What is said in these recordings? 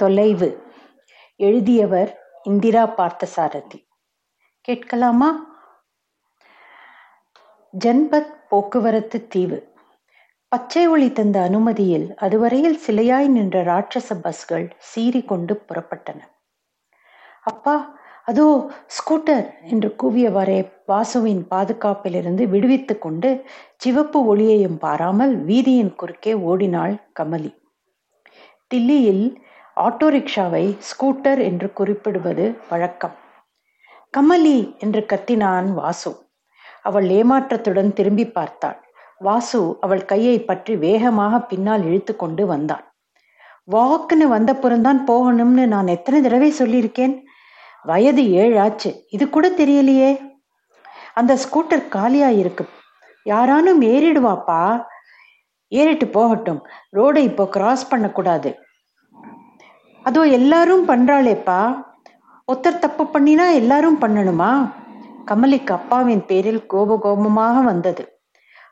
தொலைவு. எழுதியவர் இந்திரா பார்த்தசாரதி. கேட்கலாமா? ஜன்பத் போக்குவரத்து தீவு. பச்சை ஒளி தந்த அனுமதியில் அதுவரையில் சிலையாய் நின்ற ராட்சச பஸ்கள் சீறி கொண்டு புறப்பட்டன. அப்பா அதோ ஸ்கூட்டர் என்று கூவியவரே வாசுவின் பாதுகாப்பிலிருந்து விடுவித்து கொண்டு சிவப்பு ஒளியையும் பாராமல் வீதியின் குறுக்கே ஓடினாள் கமலி. தில்லியில் ஆட்டோ ரிக்ஷாவை ஸ்கூட்டர் என்று குறிப்பிடுவது வழக்கம். கமலி என்று கத்தினான் வாசு. அவள் ஏமாற்றத்துடன் திரும்பி பார்த்தாள். வாசு அவள் கையை பற்றி வேகமாக பின்னால் இழுத்து கொண்டு வந்தான். வாக்குன்னு வந்த போகணும்னு நான் எத்தனை தடவை சொல்லியிருக்கேன்? வயது ஏழாச்சு இது கூட தெரியலையே. அந்த ஸ்கூட்டர் காலியா இருக்கு யாரானும் ஏறிடுவாப்பா? ஏறிட்டு போகட்டும். ரோடை இப்போ கிராஸ் பண்ணக்கூடாது. அதோ எல்லாரும் பண்றாளேப்பா. ஒத்தர் தப்பு பண்ணினா எல்லாரும் பண்ணணுமா? கமலிக்கு அப்பாவின் பேரில் கோப கோபமாக வந்தது.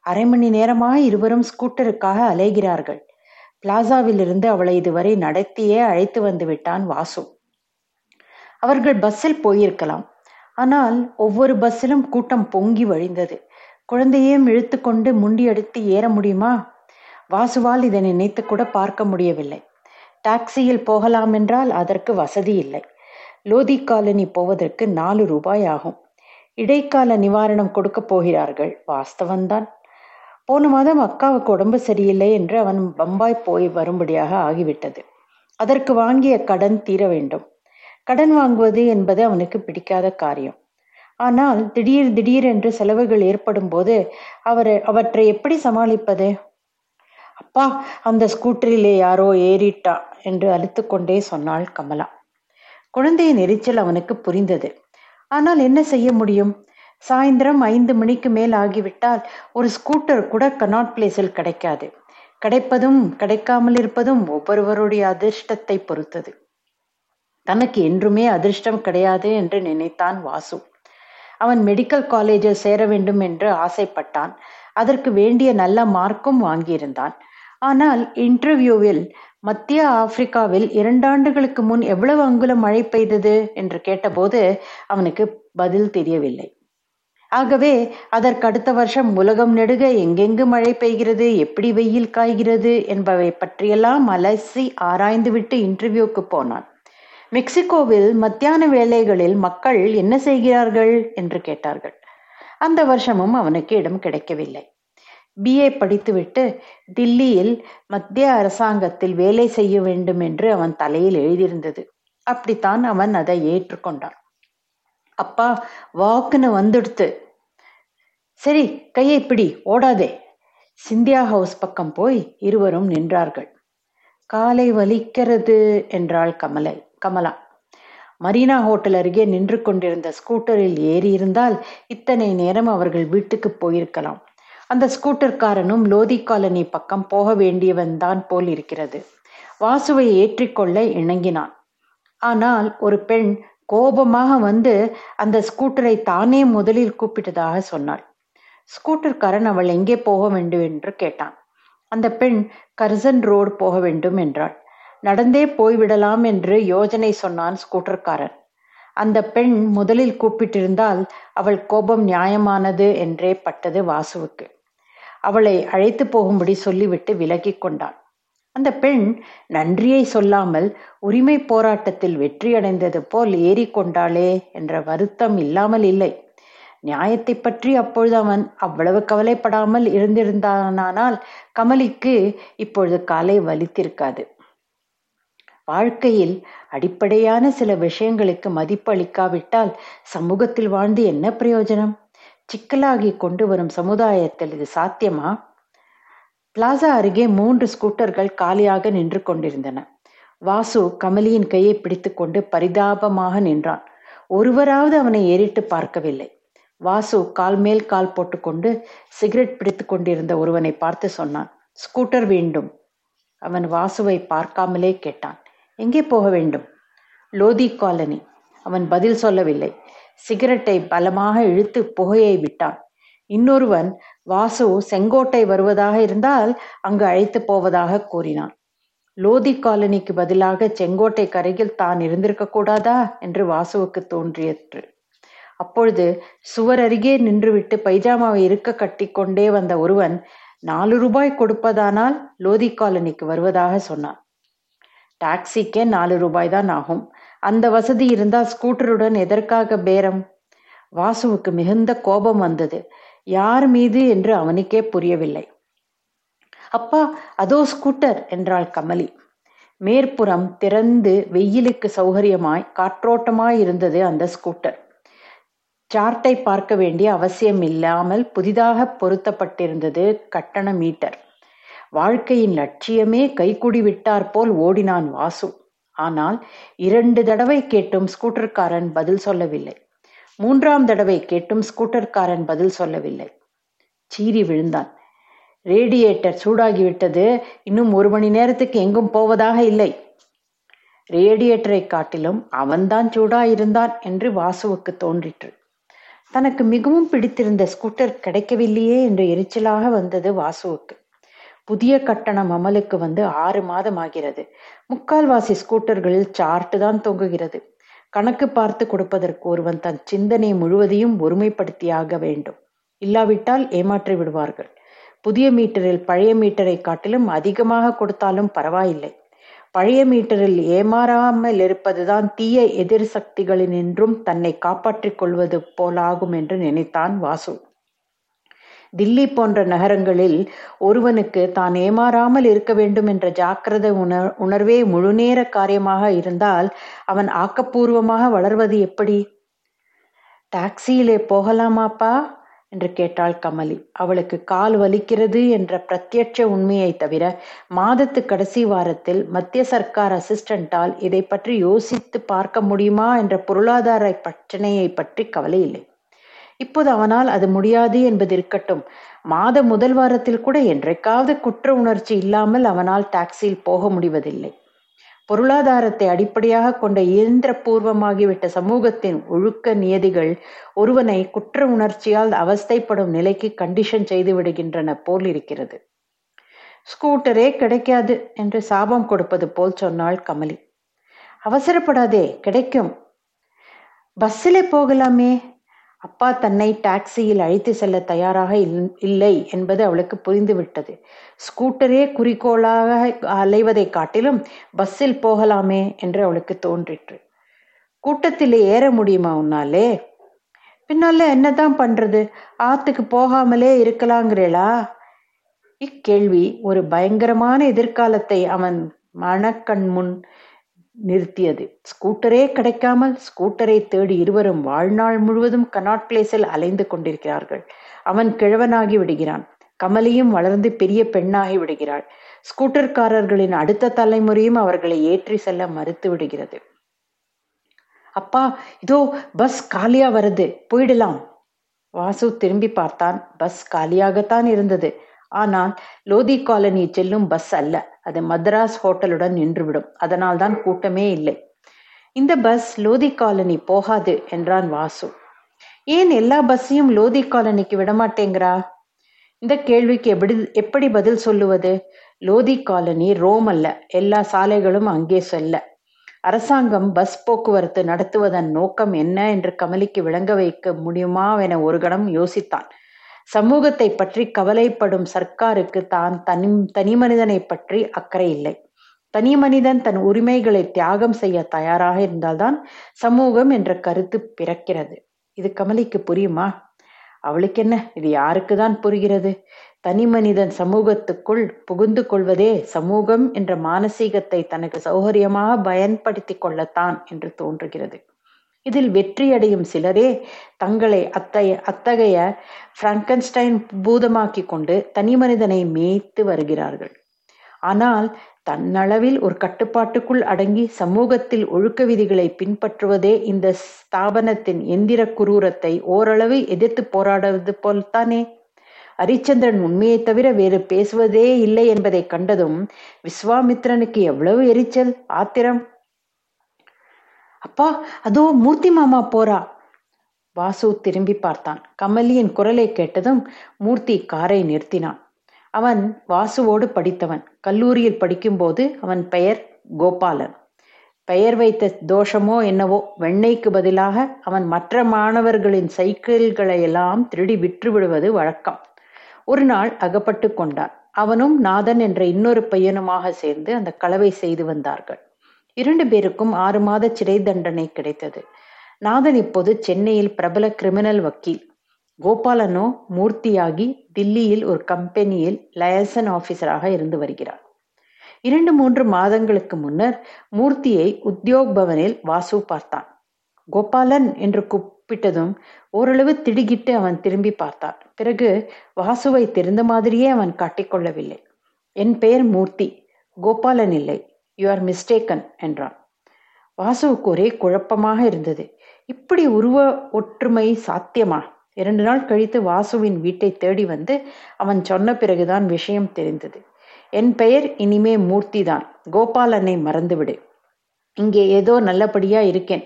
அரை மணி நேரமாக இருவரும் ஸ்கூட்டருக்காக அலைகிறார்கள். பிளாசாவில் இருந்து அவளை இதுவரை நடத்தியே அழைத்து வந்து விட்டான் வாசு. அவர்கள் பஸ்ஸில் போயிருக்கலாம். ஆனால் ஒவ்வொரு பஸ்ஸிலும் கூட்டம் பொங்கி வழிந்தது. குழந்தையையும் இழுத்து கொண்டு முண்டி அடித்து ஏற முடியுமா? வாசுவால் இதை நினைத்து கூட பார்க்க முடியவில்லை. டாக்ஸியில் போகலாம் என்றால் அதற்கு வசதி இல்லை. லோதி காலனி போவதற்கு நாலு ரூபாய் ஆகும். இடைக்கால நிவாரணம் கொடுக்கப் போகிறார்கள். வாஸ்தவன்தான் போன மாதம் அக்காவுக்கு உடம்பு சரியில்லை என்று அவன் பம்பாய் போய் வரும்படியாக ஆகிவிட்டது. அதற்கு வாங்கிய கடன் தீர வேண்டும். கடன் வாங்குவது என்பது அவனுக்கு பிடிக்காத காரியம். ஆனால் திடீர் திடீரென்று செலவுகள் ஏற்படும் போது அவர் அவற்றை எப்படி சமாளிப்பது? அப்பா அந்த ஸ்கூட்டரிலே யாரோ ஏறிட்டா என்று அழுத்து கொண்டே சொன்னாள் கமலா. குழந்தையின் எரிச்சல் அவனுக்கு புரிந்தது. ஆனால் என்ன செய்ய முடியும்? சாயந்தரம் ஐந்து மணிக்கு மேல் ஆகிவிட்டால் ஒரு ஸ்கூட்டர் கூட கனாட் பிளேஸில் கிடைக்காது. கிடைப்பதும் கிடைக்காமல் இருப்பதும் ஒவ்வொருவருடைய அதிர்ஷ்டத்தை பொறுத்தது. தனக்கு என்றுமே அதிர்ஷ்டம் கிடையாது என்று நினைத்தான் வாசு. அவன் மெடிக்கல் காலேஜில் சேர வேண்டும் என்று ஆசைப்பட்டான். அதற்கு வேண்டிய நல்ல மார்க்கும் வாங்கியிருந்தான். ஆனால் இன்டர்வியூவில் மத்திய ஆப்பிரிக்காவில் இரண்டாண்டுகளுக்கு முன் எவ்வளவு அங்குலம் மழை பெய்தது என்று கேட்டபோது அவனுக்கு பதில் தெரியவில்லை. ஆகவே அதற்கு அடுத்த வருஷம் உலகம் நெடுக எங்கெங்கு மழை பெய்கிறது எப்படி வெயில் காய்கிறது என்பவை பற்றியெல்லாம் அலசி ஆராய்ந்துவிட்டு இன்டர்வியூக்கு போனான். மெக்சிகோவில் மத்தியான வேலைகளில் மக்கள் என்ன செய்கிறார்கள் என்று கேட்டார்கள். அந்த வருஷமும் அவனுக்கு இடம் கிடைக்கவில்லை. பிஏ படித்துவிட்டு தில்லியில் மத்திய அரசாங்கத்தில் வேலை செய்ய வேண்டும் என்று அவன் தலையில் எழுதியிருந்தது. அப்படித்தான் அவன் அதை ஏற்றுக்கொண்டான். அப்பா வாக்குன்னு வந்துடுத்து. சரி கையை பிடி ஓடாதே. சிந்தியா ஹவுஸ் பக்கம் போய் இருவரும் நின்றார்கள். காலை வலிக்கிறது என்றாள் கமலை கமலா. மரீனா ஹோட்டல் அருகே நின்று கொண்டிருந்த ஸ்கூட்டரில் ஏறியிருந்தால் இத்தனை நேரம் அவர்கள் வீட்டுக்கு போயிருக்கலாம். அந்த ஸ்கூட்டர்காரனும் லோதி காலனி பக்கம் போக வேண்டியவன் தான் போல் இருக்கிறது. வாசுவை ஏற்றிக்கொள்ள இணங்கினான். ஆனால் ஒரு பெண் கோபமாக வந்து அந்த ஸ்கூட்டரை தானே முதலில் கூப்பிட்டதாக சொன்னாள். ஸ்கூட்டர்காரன் அவள் எங்கே போக வேண்டும் என்று கேட்டான். அந்த பெண் கர்சன் ரோடு போக வேண்டும் என்றாள். நடந்தே போய்விடலாம் என்று யோஜனை சொன்னான் ஸ்கூட்டர்காரன். அந்த பெண் முதலில் கூப்பிட்டிருந்தால் அவள் கோபம் நியாயமானது என்றே பட்டது வாசுவுக்கு. அவளை அழைத்து போகும்படி சொல்லிவிட்டு விலகி கொண்டான் அந்த பெண் நன்றியை சொல்லாமல் உரிமை போராட்டத்தில் வெற்றியடைந்தது போல் ஏறிக்கொண்டாளே என்ற வருத்தம் இல்லாமல் இல்லை. நியாயத்தை பற்றி அப்பொழுது அவன் அவ்வளவு கவலைப்படாமல் இருந்திருந்தானால் கமலிக்கு இப்பொழுது காலை வலித்திருக்காது. வாழ்க்கையில் அடிப்படையான சில விஷயங்களுக்கு மதிப்பு அளிக்காவிட்டால் சமூகத்தில் வாழ்ந்து என்ன பிரயோஜனம்? சிக்கலாகி கொண்டு வரும் சமுதாயத்தில் இது சாத்தியமா? பிளாசா அருகே மூன்று ஸ்கூட்டர்கள் காலியாக நின்று கொண்டிருந்தன. வாசு கமலியின் கையை பிடித்துக்கொண்டு பரிதாபமாக நின்றான். ஒருவராவது அவனை ஏறிட்டு பார்க்கவில்லை. வாசு கால் மேல் கால் போட்டுக்கொண்டு சிகரெட் பிடித்து கொண்டிருந்த ஒருவனை பார்த்து சொன்னான் ஸ்கூட்டர் வேண்டும். அவன் வாசுவை பார்க்காமலே கேட்டான் எங்கே போக வேண்டும்? லோதி காலனி. அவன் பதில் சொல்லவில்லை. சிகரெட்டை பலமாக இழுத்து புகையை விட்டான். இன்னொருவன் வாசு செங்கோட்டை வருவதாக இருந்தால் அங்கு அழைத்து போவதாக கூறினான். லோதி காலனிக்கு பதிலாக செங்கோட்டை கரையில் தான் இருந்திருக்க கூடாதா? என்று வாசுவுக்கு தோன்றியற்று. அப்பொழுது சுவர் அருகே நின்றுவிட்டு பைஜாமாவை இருக்க கட்டி கொண்டே வந்த ஒருவன் நாலு ரூபாய் கொடுப்பதானால் லோதி காலனிக்கு வருவதாக சொன்னான். டாக்ஸிக்கே நாலு ரூபாய் தான் ஆகும். அந்த வசதி இருந்தால் ஸ்கூட்டருடன் எதற்காக பேரம்? வாசுவுக்கு மிகுந்த கோபம் வந்தது. யார் மீது என்று அவனுக்கே புரியவில்லை. அப்பா அதோ ஸ்கூட்டர் என்றாள் கமலி. மேற்புறம் திறந்து வெயிலுக்கு சௌகரியமாய் காற்றோட்டமாய் இருந்தது அந்த ஸ்கூட்டர். சார்ட்டை பார்க்க வேண்டிய அவசியம் இல்லாமல் புதிதாக பொருத்தப்பட்டிருந்தது கட்டண மீட்டர். வாழ்க்கையின் லட்சியமே கைக்குடி விட்டார் போல் ஓடினான் வாசு. ஆனால் இரண்டு தடவை கேட்டும் ஸ்கூட்டர்காரன் பதில் சொல்லவில்லை. மூன்றாம் தடவை கேட்டும் ஸ்கூட்டர்காரன் பதில் சொல்லவில்லை. சீறி விழுந்தான். ரேடியேட்டர் சூடாகிவிட்டது. இன்னும் ஒரு மணி நேரத்துக்கு எங்கும் போவதாக இல்லை. ரேடியேட்டரை காட்டிலும் அவன்தான் சூடாயிருந்தான் என்று வாசுவுக்கு தோன்றிற்று. தனக்கு மிகவும் பிடித்திருந்த ஸ்கூட்டர் கிடைக்கவில்லையே என்று எரிச்சலாக வந்தது வாசுவுக்கு. புதிய கட்டணம் அமலுக்கு வந்து ஆறு மாதம் ஆகிறது முக்கால்வாசி ஸ்கூட்டர்களில் சார்ட்டு தான் தொங்குகிறது. கணக்கு பார்த்து கொடுப்பதற்கு ஒருவன் தன் சிந்தனை முழுவதையும் ஒருமைப்படுத்தியாக வேண்டும். இல்லாவிட்டால் ஏமாற்றி விடுவார்கள். புதிய மீட்டரில் பழைய மீட்டரை காட்டிலும் அதிகமாக கொடுத்தாலும் பரவாயில்லை. பழைய மீட்டரில் ஏமாறாமல் இருப்பதுதான் தீய எதிர் சக்திகளினின்றும் தன்னை காப்பாற்றிக் கொள்வது போலாகும் என்று நினைத்தான் வாசு. தில்லி போன்ற நகரங்களில் ஒருவனுக்கு தான் ஏமாறாமல் இருக்க வேண்டும் என்ற ஜாக்கிரத உணர் உணர்வே முழுநேர காரியமாக இருந்தால் அவன் ஆக்கப்பூர்வமாக வளர்வது எப்படி? டாக்ஸியிலே போகலாமாப்பா? என்று கேட்டாள் கமலி. அவளுக்கு கால் வலிக்கிறது என்ற பிரத்யட்ச உண்மையை தவிர மாதத்து கடைசி வாரத்தில் மத்திய சர்க்கார் அசிஸ்டண்டால் இதை பற்றி யோசித்து பார்க்க முடியுமா என்ற பொருளாதார பிரச்சனையை பற்றி கவலை இல்லை. இப்போது அவனால் அது முடியாது என்பது இருக்கட்டும். மாத முதல் வாரத்தில் கூட என்றைக்காவது குற்ற உணர்ச்சி இல்லாமல் அவனால் டாக்ஸியில் போக முடிவதில்லை. பொருளாதாரத்தை அடிப்படையாக கொண்ட இயந்திர பூர்வமாகிவிட்ட சமூகத்தின் ஒழுக்க நியதிகள் ஒருவனை குற்ற உணர்ச்சியால் அவஸ்தைப்படும் நிலைக்கு கண்டிஷன் செய்து விடுகின்றன போல் இருக்கிறது. ஸ்கூட்டரே கிடைக்காது என்று சாபம் கொடுப்பது போல் சொன்னாள் கமலி. அவசரப்படாதே கிடைக்கும். பஸ்ஸிலே போகலாமே அப்பா தன்னை டாக்ஸியில் அழைத்து செல்ல தயாராக இல்லை என்பது அவளுக்கு புரிந்துவிட்டது. ஸ்கூட்டரே குறிக்கோளாக அலைவதை காட்டிலும் பஸ்ஸில் போகலாமே என்று அவளுக்கு தோன்றிற்று. கூட்டத்தில் ஏற முடியுமா உன்னாலே? பின்னால என்னதான் பண்றது? ஆத்துக்கு போகாமலே இருக்கலாங்கிறேளா? இக்கேள்வி ஒரு பயங்கரமான எதிர்காலத்தை அவன் மனக்கண் முன் நிறுத்தியது. ஸ்கூட்டரே கிடைக்காமல் ஸ்கூட்டரை தேடி இருவரும் வாழ்நாள் முழுவதும் கனாட் பிளேஸில் அலைந்து கொண்டிருக்கிறார்கள். அவன் கிழவனாகி விடுகிறான். கமலியும் வளர்ந்து பெரிய பெண்ணாகி விடுகிறாள். ஸ்கூட்டர்காரர்களின் அடுத்த தலைமுறையும் அவர்களை ஏற்றி செல்ல மறுத்து விடுகிறது. அப்பா இதோ பஸ் காலியா வருது. போயிடலாம். வாசு திரும்பி பார்த்தான். பஸ் காலியாகத்தான் இருந்தது. ஆனால் லோதி காலனி செல்லும் பஸ் அல்ல. அது மദ്രാஸ் ஹோட்டலுடன் நின்றுவிடும். அதனால் தான் கூட்டமே இல்லை. இந்த பஸ் லோதி காலனி போகாது என்றான் வாசு. ஏன் எல்லா பஸ்ஸையும் லோதி காலனிக்கு விடமாட்டேங்கிறா? இந்த கேள்விக்கு எப்படி எப்படி பதில் சொல்லுவது? லோதி காலனி ரோம் அல்ல. எல்லா சாலைகளும் அங்கே செல்ல. அரசாங்கம் பஸ் போக்குவரத்து நடத்துவதன் நோக்கம் என்ன என்று கமலிக்கு விளங்க வைக்க முடியுமா என ஒரு கணம் யோசித்தான். சமூகத்தை பற்றி கவலைப்படும் சர்க்காருக்கு தான் தனி தனி மனிதனை பற்றி அக்கறை இல்லை. தனி மனிதன் தன் உரிமைகளை தியாகம் செய்ய தயாராக இருந்தால்தான் சமூகம் என்ற கருத்து பிறக்கிறது. இது கமலிக்கு புரியுமா? அவளுக்கு என்ன? இது யாருக்கு தான் புரிகிறது? தனி மனிதன் சமூகத்துக்குள் புகுந்து கொள்வதே சமூகம் என்ற மானசீகத்தை தனக்கு சௌகரியமாக பயன்படுத்தி கொள்ளத்தான் என்று தோன்றுகிறது. இதில் வெற்றியடையும் சிலரே தங்களை அத்தைய அத்தகைய பிராங்கன்ஸ்டைன் பூதமாக்கி கொண்டு தனி மனிதனை மேய்த்து வருகிறார்கள். ஆனால் தன்னளவில் ஒரு கட்டுப்பாட்டுக்குள் அடங்கி சமூகத்தில் ஒழுக்க விதிகளை பின்பற்றுவதே இந்த ஸ்தாபனத்தின் எந்திர குரூரத்தை ஓரளவு எதிர்த்து போராடுவது போல்தானே? ஹரிச்சந்திரன் உண்மையை தவிர வேறு பேசுவதே இல்லை என்பதை கண்டதும் விஸ்வாமித்ரனுக்கு எவ்வளவு எரிச்சல் ஆத்திரம்? அப்பா அதோ மூர்த்தி மாமா போறா. வாசு திரும்பி பார்த்தான். கமலியின் குரலை கேட்டதும் மூர்த்தி காரை நிறுத்தினான். அவன் வாசுவோடு படித்தவன். கல்லூரியில் படிக்கும்போது அவன் பெயர் கோபாலன். பெயர் வைத்த தோஷமோ என்னவோ வெண்ணெய்க்கு பதிலாக அவன் மற்ற மாணவர்களின் சைக்கிள்களை எல்லாம் திருடி விற்று விடுவது வழக்கம். ஒரு நாள் அகப்பட்டு கொண்டான். அவனும் நாதன் என்ற இன்னொரு பையனுமாக சேர்ந்து அந்த கலவை செய்து வந்தார்கள். இரண்டு பேருக்கும் ஆறு மாத சிறை தண்டனை கிடைத்தது. நாதன் இப்போது சென்னையில் பிரபல கிரிமினல் வக்கீல். கோபாலனோ மூர்த்தியாகி தில்லியில் ஒரு கம்பெனியில் லயசன் ஆபீசராக இருந்து வருகிறார். இரண்டு மூன்று மாதங்களுக்கு முன்னர் மூர்த்தியை உத்தியோக் பவனில் வாசு பார்த்தான். கோபாலன் என்று கூப்பிட்டதும் ஓரளவு திடுகிட்டு அவன் திரும்பி பார்த்தான். பிறகு வாசுவை தெரிந்த மாதிரியே அவன் காட்டிக்கொள்ளவில்லை என் பெயர் மூர்த்தி. கோபாலன் இல்லை. யூ ஆர் மிஸ்டேக்கன் என்றான். வாசுவுக்கு ஒரே குழப்பமாக இருந்தது. இப்படி உருவ ஒற்றுமை சாத்தியமா? இரண்டு நாள் கழித்து வாசுவின் வீட்டை தேடி வந்து அவன் சொன்ன பிறகுதான் விஷயம் தெரிந்தது. என் பெயர் இனிமே மூர்த்தி தான் கோபாலனை மறந்துவிடு. இங்கே ஏதோ நல்லபடியா இருக்கேன்.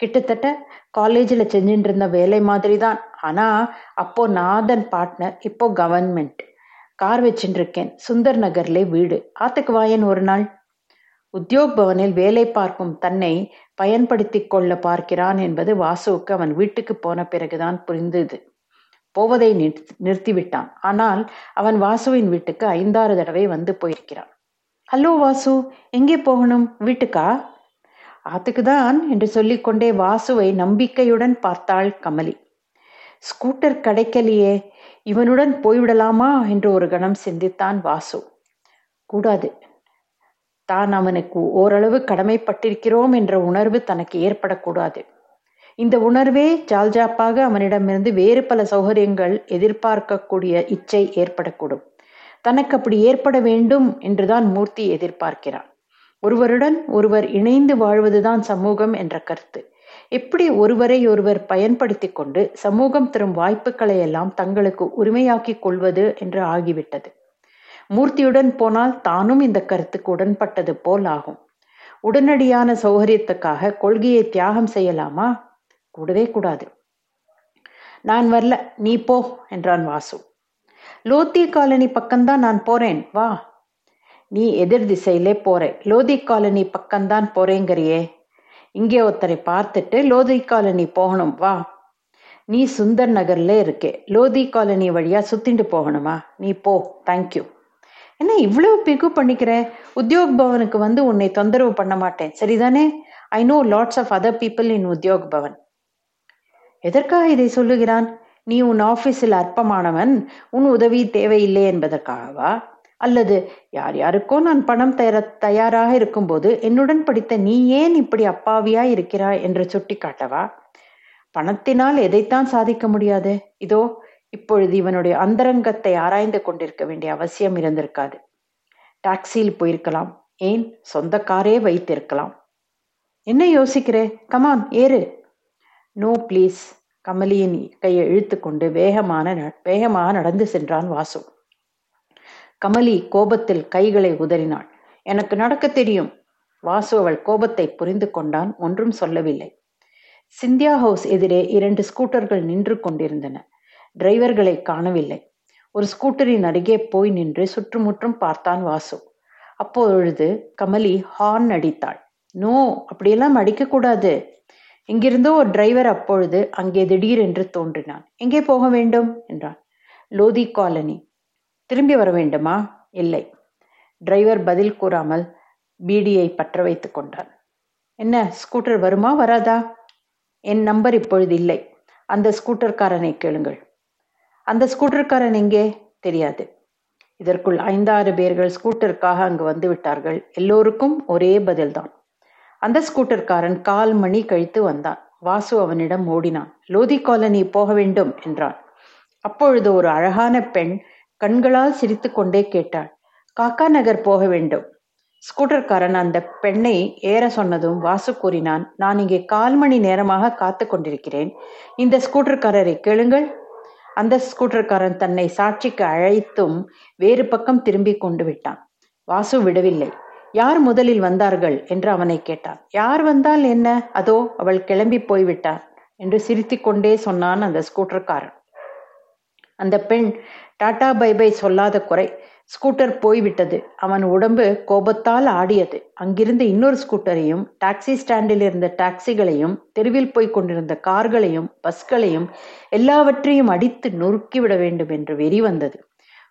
கிட்டத்தட்ட காலேஜில் செஞ்சுட்டு இருந்த வேலை மாதிரி தான் ஆனால் அப்போ நாதன் பார்ட்னர் இப்போ கவர்மெண்ட் கார் வச்சுட்டு இருக்கேன் சுந்தர் நகர்ல வீடு. ஆத்துக்கு வாயன் ஒரு நாள் உத்தியோக் பவனில் வேலை பார்க்கும் தன்னை பயன்படுத்தி கொள்ள பார்க்கிறான் என்பது வாசுவுக்கு அவன் வீட்டுக்கு போன பிறகுதான் புரிந்தது. போவதை நிறுத்திவிட்டான். ஆனால் அவன் வாசுவின் வீட்டுக்கு ஐந்தாறு தடவை வந்து போயிருக்கிறான். ஹலோ வாசு எங்கே போகணும்? வீட்டுக்கா? ஆத்துக்கு தான் என்று சொல்லிக்கொண்டே வாசுவை நம்பிக்கையுடன் பார்த்தாள் கமலி. ஸ்கூட்டர் கிடைக்கலையே இவனுடன் போய்விடலாமா? என்று ஒரு கணம் சிந்தித்தான் வாசு. கூடாது தான் அவனுக்கு ஓரளவு கடமைப்பட்டிருக்கிறோம் என்ற உணர்வு தனக்கு ஏற்படக்கூடாது. இந்த உணர்வே ஜால்ஜாப்பாக அவனிடமிருந்து வேறு பல சௌகரியங்கள் எதிர்பார்க்கக்கூடிய இச்சை ஏற்படக்கூடும். தனக்கு அப்படி ஏற்பட வேண்டும் என்றுதான் மூர்த்தி எதிர்பார்க்கிறான். ஒருவருடன் ஒருவர் இணைந்து வாழ்வதுதான் சமூகம் என்ற கருத்து. எப்படி ஒருவரை ஒருவர் பயன்படுத்தி கொண்டு சமூகம் தரும் வாய்ப்புகளை எல்லாம் தங்களுக்கு உரிமையாக்கிக் கொள்வது என்று ஆகிவிட்டது. மூர்த்தியுடன் போனால் தானும் இந்த கருத்துக்கு உடன்பட்டது போல் ஆகும். உடனடியான சௌகரியத்துக்காக கொள்கையை தியாகம் செய்யலாமா? கூடவே கூடாது. நான் வரல நீ போ என்றான் வாசு. லோத்தி காலனி பக்கம்தான் நான் போறேன் வா. நீ எதிர் திசையிலே போற. லோதி காலனி பக்கம்தான் போறேங்கிறியே. இங்கே ஒருத்தரை பார்த்துட்டு லோதி காலனி போகணும் வா. நீ சுந்தர் நகர்ல இருக்கே. லோதி காலனி வழியா சுத்திண்டு போகணுமா? நீ போ தேங்க்யூ என்ன இவ்வளவு பிகு பண்ணிக்கிற? உத்தியோக் பவனுக்கு வந்து உன்னை தொந்தரவு பண்ண மாட்டேன். சரிதானே? I know lots of other people in Udyog Bhavan எதற்காக இதை சொல்லுகிறான்? நீ உன் ஆபீஸில் அற்பமானவன் உன் உதவி தேவையில்லை என்பதற்காகவா? அல்லது யார் யாருக்கோ நான் பணம் தர தயாராக இருக்கும்போது என்னுடன் படித்த நீ ஏன் இப்படி அப்பாவியா இருக்கிறாய் என்று சுட்டி காட்டவா பணத்தினால் எதைத்தான் சாதிக்க முடியாது? இதோ இப்பொழுது இவனுடைய அந்தரங்கத்தை ஆராய்ந்து கொண்டிருக்க வேண்டிய அவசியம் இருந்திருக்காது. டாக்ஸியில் போயிருக்கலாம். ஏன்? சொந்த காரே வைத்திருக்கலாம். என்ன யோசிக்கிறே? கமான் ஏறு. நோ ப்ளீஸ் கமலியின் கையை இழுத்துக்கொண்டு வேகமான வேகமாக நடந்து சென்றான் வாசு. கமலி கோபத்தில் கைகளை உதறினாள். எனக்கு நடக்க தெரியும். வாசு அவள் கோபத்தை புரிந்து கொண்டான். ஒன்றும் சொல்லவில்லை. சிந்தியா ஹவுஸ் எதிரே இரண்டு ஸ்கூட்டர்கள் நின்று கொண்டிருந்தன. டிரைவர்களை காணவில்லை. ஒரு ஸ்கூட்டரின் அருகே போய் நின்று சுற்றுமுற்றும் பார்த்தான் வாசு. அப்பொழுது கமலி ஹார்ன் அடித்தாள். நோ அப்படியெல்லாம் அடிக்கக்கூடாது. இங்கிருந்தோ ஒரு டிரைவர் அப்பொழுது அங்கே திடீரென்று தோன்றினான். எங்கே போக வேண்டும்? என்றான். லோதி காலனி. திரும்பி வர வேண்டுமா? இல்லை. டிரைவர் பதில் கூறாமல் பீடியை பற்ற வைத்துக் கொண்டான். என்ன ஸ்கூட்டர் வருமா வராதா? என் நம்பர் இப்பொழுது இல்லை. அந்த ஸ்கூட்டர்காரனை கேளுங்கள். அந்த ஸ்கூட்டர்காரன் எங்கே? தெரியாது. இதற்குள் ஐந்தாறு பேர்கள் ஸ்கூட்டருக்காக அங்கு வந்து விட்டார்கள். எல்லோருக்கும் ஒரே பதில்தான். அந்த ஸ்கூட்டர்காரன் கால் மணி கழித்து வந்தான். வாசு அவனிடம் ஓடினான். லோதி காலனி போக வேண்டும் என்றான். அப்பொழுது ஒரு அழகான பெண் கண்களால் சிரித்து கொண்டே கேட்டாள். காக்கா நகர் போக வேண்டும். ஸ்கூட்டர்காரன் அந்த பெண்ணை ஏற சொன்னதும் வாசு கூறினான். நான் இங்கே கால் மணி நேரமாக காத்து கொண்டிருக்கிறேன் இந்த ஸ்கூட்டர்காரரை கேளுங்கள். அந்த ஸ்கூட்டர்காரன் தன்னை சாட்சிக்கு அழைத்தும் வேறு பக்கம் திரும்பி கொண்டு விட்டான். வாசு விடவில்லை. யார் முதலில் வந்தார்கள்? என்று அவனை கேட்டான். யார் வந்தால் என்ன? அதோ அவள் கிளம்பி போய்விட்டார் என்று சிரித்து கொண்டே சொன்னான் அந்த ஸ்கூட்டர்காரன். அந்த பெண் டாடா பை பை சொல்லாத குறை. ஸ்கூட்டர் போய்விட்டது. அவன் உடம்பு கோபத்தால் ஆடியது. அங்கிருந்து இன்னொரு ஸ்கூட்டரையும் டாக்ஸி ஸ்டாண்டில் இருந்த டாக்ஸிகளையும் தெருவில் போய் கொண்டிருந்த கார்களையும் பஸ்களையும் எல்லாவற்றையும் அடித்து நொறுக்கிவிட வேண்டும் என்று வெறி வந்தது.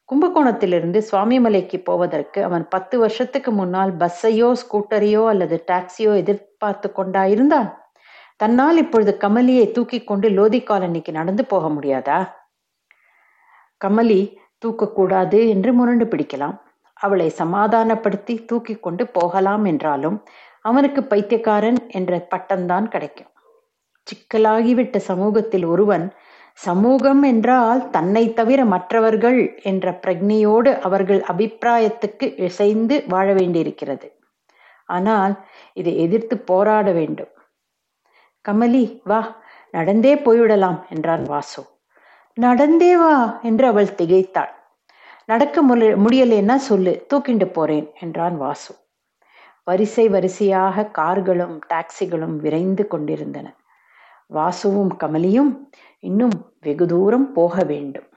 கும்பகோணத்திலிருந்து சுவாமிமலைக்கு போவதற்கு அவன் பத்து வருஷத்துக்கு முன்னால் பஸ்ஸையோ ஸ்கூட்டரையோ அல்லது டாக்ஸியோ எதிர்பார்த்து கொண்டாயிருந்தான். தன்னால் இப்பொழுது கமலியை தூக்கி கொண்டு லோதி காலனிக்கு நடந்து போக முடியாதா? கமலி தூக்கக்கூடாது என்று முரண்டு பிடிக்கலாம். அவளை சமாதானப்படுத்தி தூக்கி கொண்டு போகலாம் என்றாலும் அவனுக்கு பைத்தியக்காரன் என்ற பட்டம்தான் கிடைக்கும். சிக்கலாகிவிட்ட சமூகத்தில் ஒருவன் சமூகம் என்றால் தன்னை தவிர மற்றவர்கள் என்ற பிரக்னியோடு அவர்கள் அபிப்பிராயத்துக்கு இசைந்து வாழ வேண்டியிருக்கிறது. ஆனால் இதை எதிர்த்து போராட வேண்டும். கமலி வா நடந்தே போய்விடலாம் என்றான் வாசு. நடந்தே வா என்று அவள் திகைத்தாள். நடக்க முடியலேன்னா சொல்லு தூக்கிண்டு போறேன் என்றான் வாசு. வரிசை வரிசையாக கார்களும் டாக்ஸிகளும் விரைந்து கொண்டிருந்தன. வாசுவும் கமலியும் இன்னும் வெகு தூரம் போக வேண்டும்.